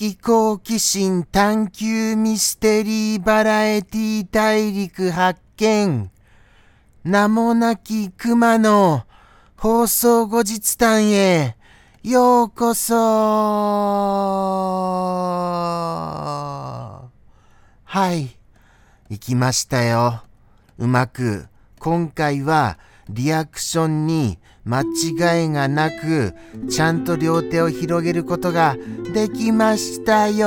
的好奇心探求ミステリーバラエティ大陸発見。名もなき熊の放送後日談へ。ようこそ。はい。行きましたよ。うまく。今回はリアクションに間違いがなくちゃんと両手を広げることができましたよ。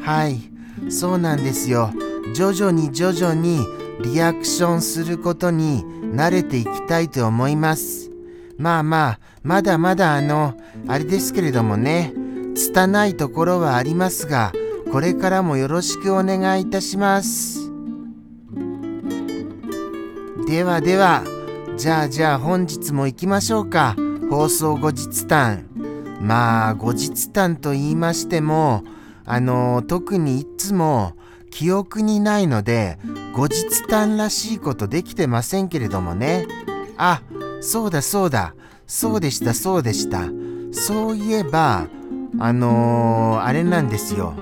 はい。そうなんですよ。徐々に徐々にリアクションすることに慣れていきたいと思います。まあまあまだまだあのあれですけれどもね。拙いところはありますがこれからもよろしくお願いいたします。ではではじゃあじゃあ本日も行きましょうか。放送後日談。まあ後日談と言いましてもあの特にいつも記憶にないので後日談らしいことできてませんけれどもね。あそうだそうだ。そうでしたそうでした。そういえばあのー、あれなんですよ。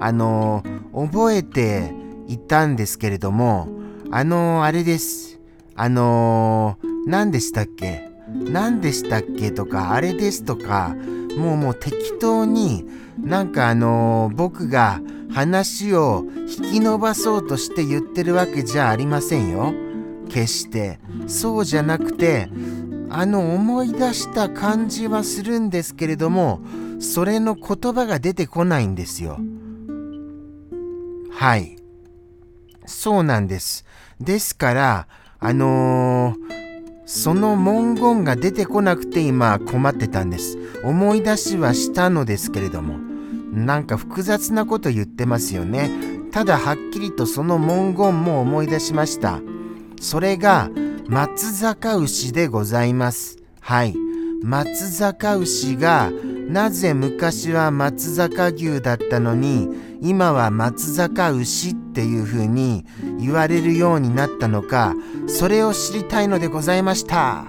あのー、覚えていたんですけれどもあのー、あれです。あのー、何でしたっけ？何でしたっけとか、あれですとか、もうもう適当になんかあのー、僕が話を引き伸ばそうとして言ってるわけじゃありませんよ。決して。そうじゃなくて、あの思い出した感じはするんですけれども、それの言葉が出てこないんですよ。はい。そうなんです。ですから、あのー、その文言が出てこなくて今困ってたんです。思い出しはしたのですけれども、なんか複雑なこと言ってますよね。ただはっきりとその文言も思い出しました。それが松坂牛でございます。はい。松坂牛がなぜ昔は松坂牛だったのに今は松坂牛ってていう風に言われるようになったのかそれを知りたいのでございました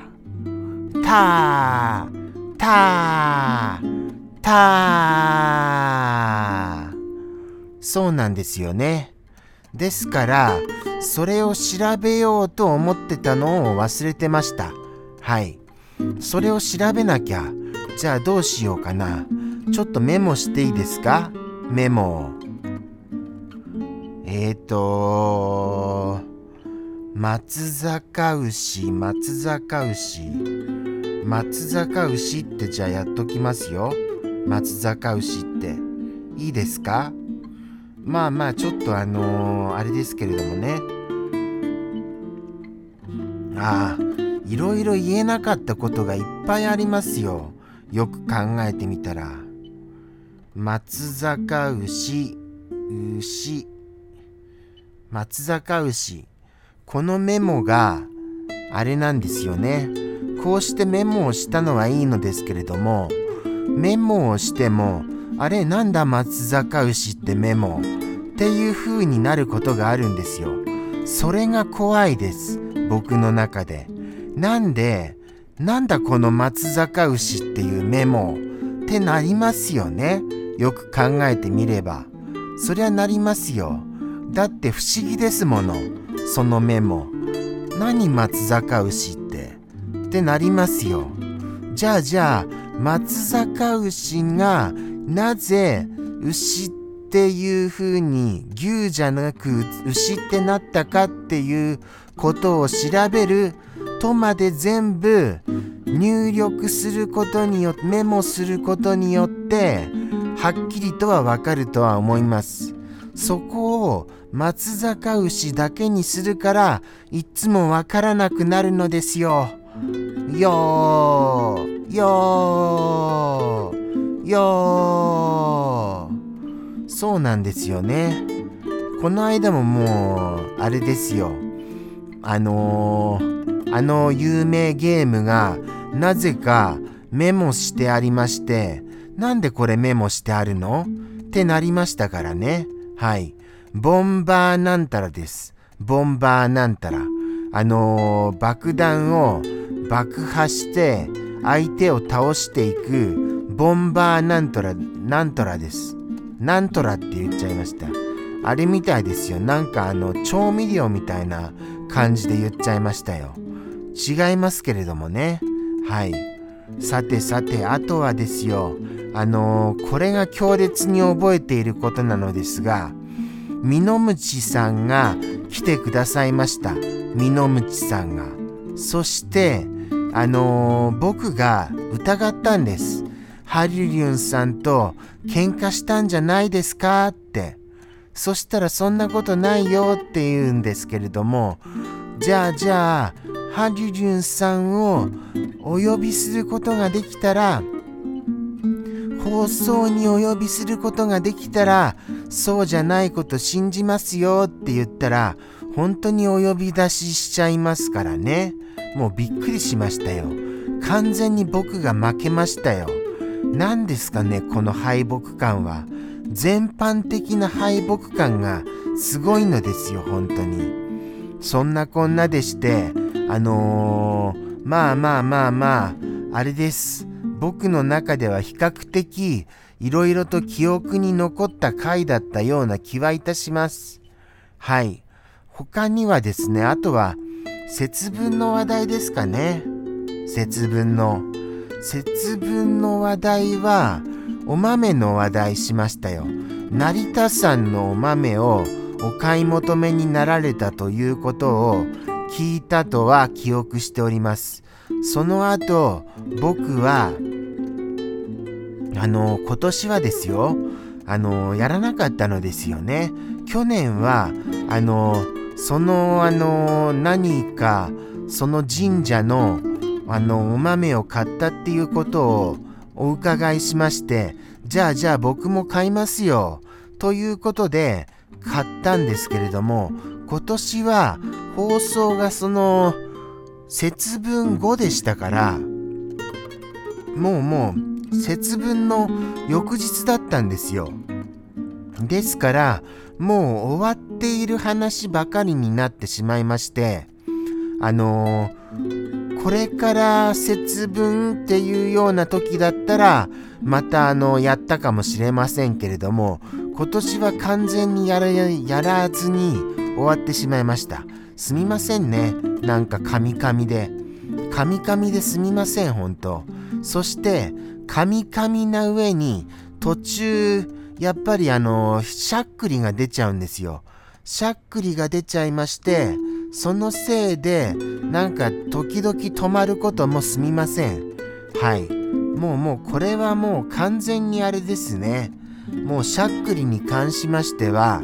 たーたーたーそうなんですよねですからそれを調べようと思ってたのを忘れてましたはいそれを調べなきゃ。じゃあどうしようかな。ちょっとメモしていいですか？メモ。えっ、ー、と松坂牛、松坂牛。松坂牛ってじゃあやっときますよ。松坂牛って。いいですか？まあまあちょっとあのー、あれですけれどもね。ああ。いろいろ言えなかったことがいっぱいありますよ。よく考えてみたら。松坂牛、牛、松坂牛。このメモがあれなんですよね。こうしてメモをしたのはいいのですけれども、メモをしても、あれなんだ松坂牛ってメモ？っていう風になることがあるんですよ。それが怖いです。僕の中で。なんで、なんだこの松坂牛っていうメモ？ってなりますよね。よく考えてみれば。そりゃなりますよ。だって不思議ですもの。そのメモ。何松坂牛って。ってなりますよ。じゃあじゃあ、松坂牛がなぜ牛っていう風に牛じゃなく牛ってなったかっていうことを調べるとまで全部入力することによってメモすることによってはっきりとはわかるとは思いますそこを松坂牛だけにするからいっつもわからなくなるのですよ。よーよーよー。そうなんですよね。この間ももうあれですよ。あのーあの有名ゲームがなぜかメモしてありまして、なんでこれメモしてあるの？ってなりましたからね。はい。ボンバーなんたらです。ボンバーなんたら。あのー、爆弾を爆破して相手を倒していくボンバーなんとら、なんとらです。なんとらって言っちゃいました。あれみたいですよ。なんかあの、調味料みたいな感じで言っちゃいましたよ。違いますけれどもね。はい。さてさて、あとはですよ。あのー、これが強烈に覚えていることなのですが、ミノムチさんが来てくださいました。ミノムチさんが。そして、あのー、僕が疑ったんです。ハリリュンさんと喧嘩したんじゃないですかって。そしたらそんなことないよって言うんですけれども、じゃあじゃあ、ハリリュンさんをお呼びすることができたら、放送にお呼びすることができたら、そうじゃないこと信じますよって言ったら、本当にお呼び出ししちゃいますからね。もうびっくりしましたよ。完全に僕が負けましたよ。何ですかね、この敗北感は。全般的な敗北感がすごいのですよ、本当に。そんなこんなでして、あのー、まあまあまあまあ、あれです。僕の中では比較的いろいろと記憶に残った回だったような気はいたします。はい。他にはですね、あとは節分の話題ですかね。節分の。節分の話題はお豆の話題しましたよ。成田山のお豆をお買い求めになられたということを聞いたとは記憶しております。その後、僕は、あの、今年はですよ、あの、やらなかったのですよね。去年は、あの、その、あの、何か、その神社の、あの、お豆を買ったっていうことをお伺いしまして、じゃあじゃあ僕も買いますよ。ということで、買ったんですけれども、今年は放送がその、節分後でしたから、もうもう節分の翌日だったんですよ。ですから、もう終わっている話ばかりになってしまいまして、あのー、これから節分っていうような時だったら、またあの、やったかもしれませんけれども、今年は完全にやらやらずに終わってしまいました。すみませんね。なんかカミカミで。カミカミですみません、ほんと。そして、カミカミな上に、途中、やっぱりあの、しゃっくりが出ちゃうんですよ。しゃっくりが出ちゃいまして、そのせいで、なんか時々止まることもすみません。はい。もうもうこれはもう完全にあれですね。もうしゃっくりに関しましては、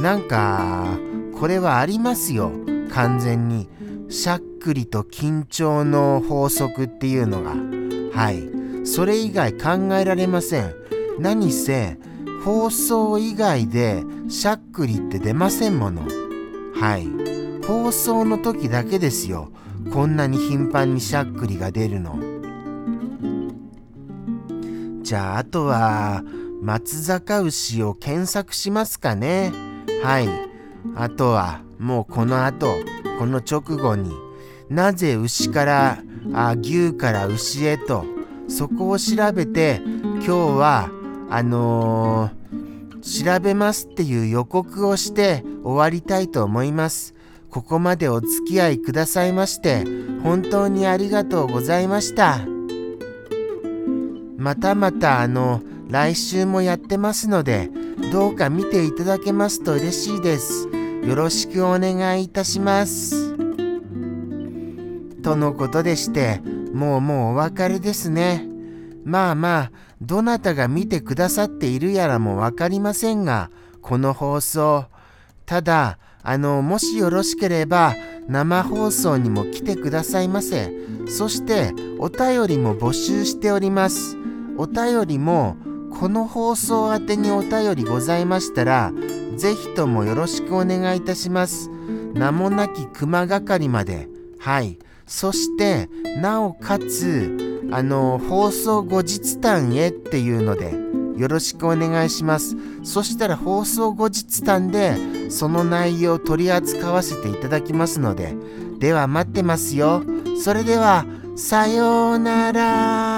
なんか、これはありますよ。完全にしゃっくりと緊張の法則っていうのがはい。それ以外考えられません。何せ放送以外でしゃっくりって出ませんもの。はい。放送の時だけですよ。こんなに頻繁にしゃっくりが出るの。じゃああとは松坂牛を検索しますかね。はい。あとはもうこの後この直後になぜ牛からあ牛から牛へとそこを調べて今日はあのー、調べますっていう予告をして終わりたいと思います。ここまでお付き合いくださいまして本当にありがとうございました。またまたあの来週もやってますのでどうか見ていただけますと嬉しいです。よろしくお願いいたします。とのことでして、もうもうお別れですね。まあまあ、どなたが見てくださっているやらもわかりませんが、この放送。ただ、あの、もしよろしければ、生放送にも来てくださいませ。そして、お便りも募集しております。お便りも、この放送宛てにお便りございましたら、ぜひともよろしくお願いいたします。名もなき熊係まで。はい。そして、なおかつ、あの、放送後日談へっていうので、よろしくお願いします。そしたら放送後日談で、その内容を取り扱わせていただきますので、では待ってますよ。それでは、さようなら。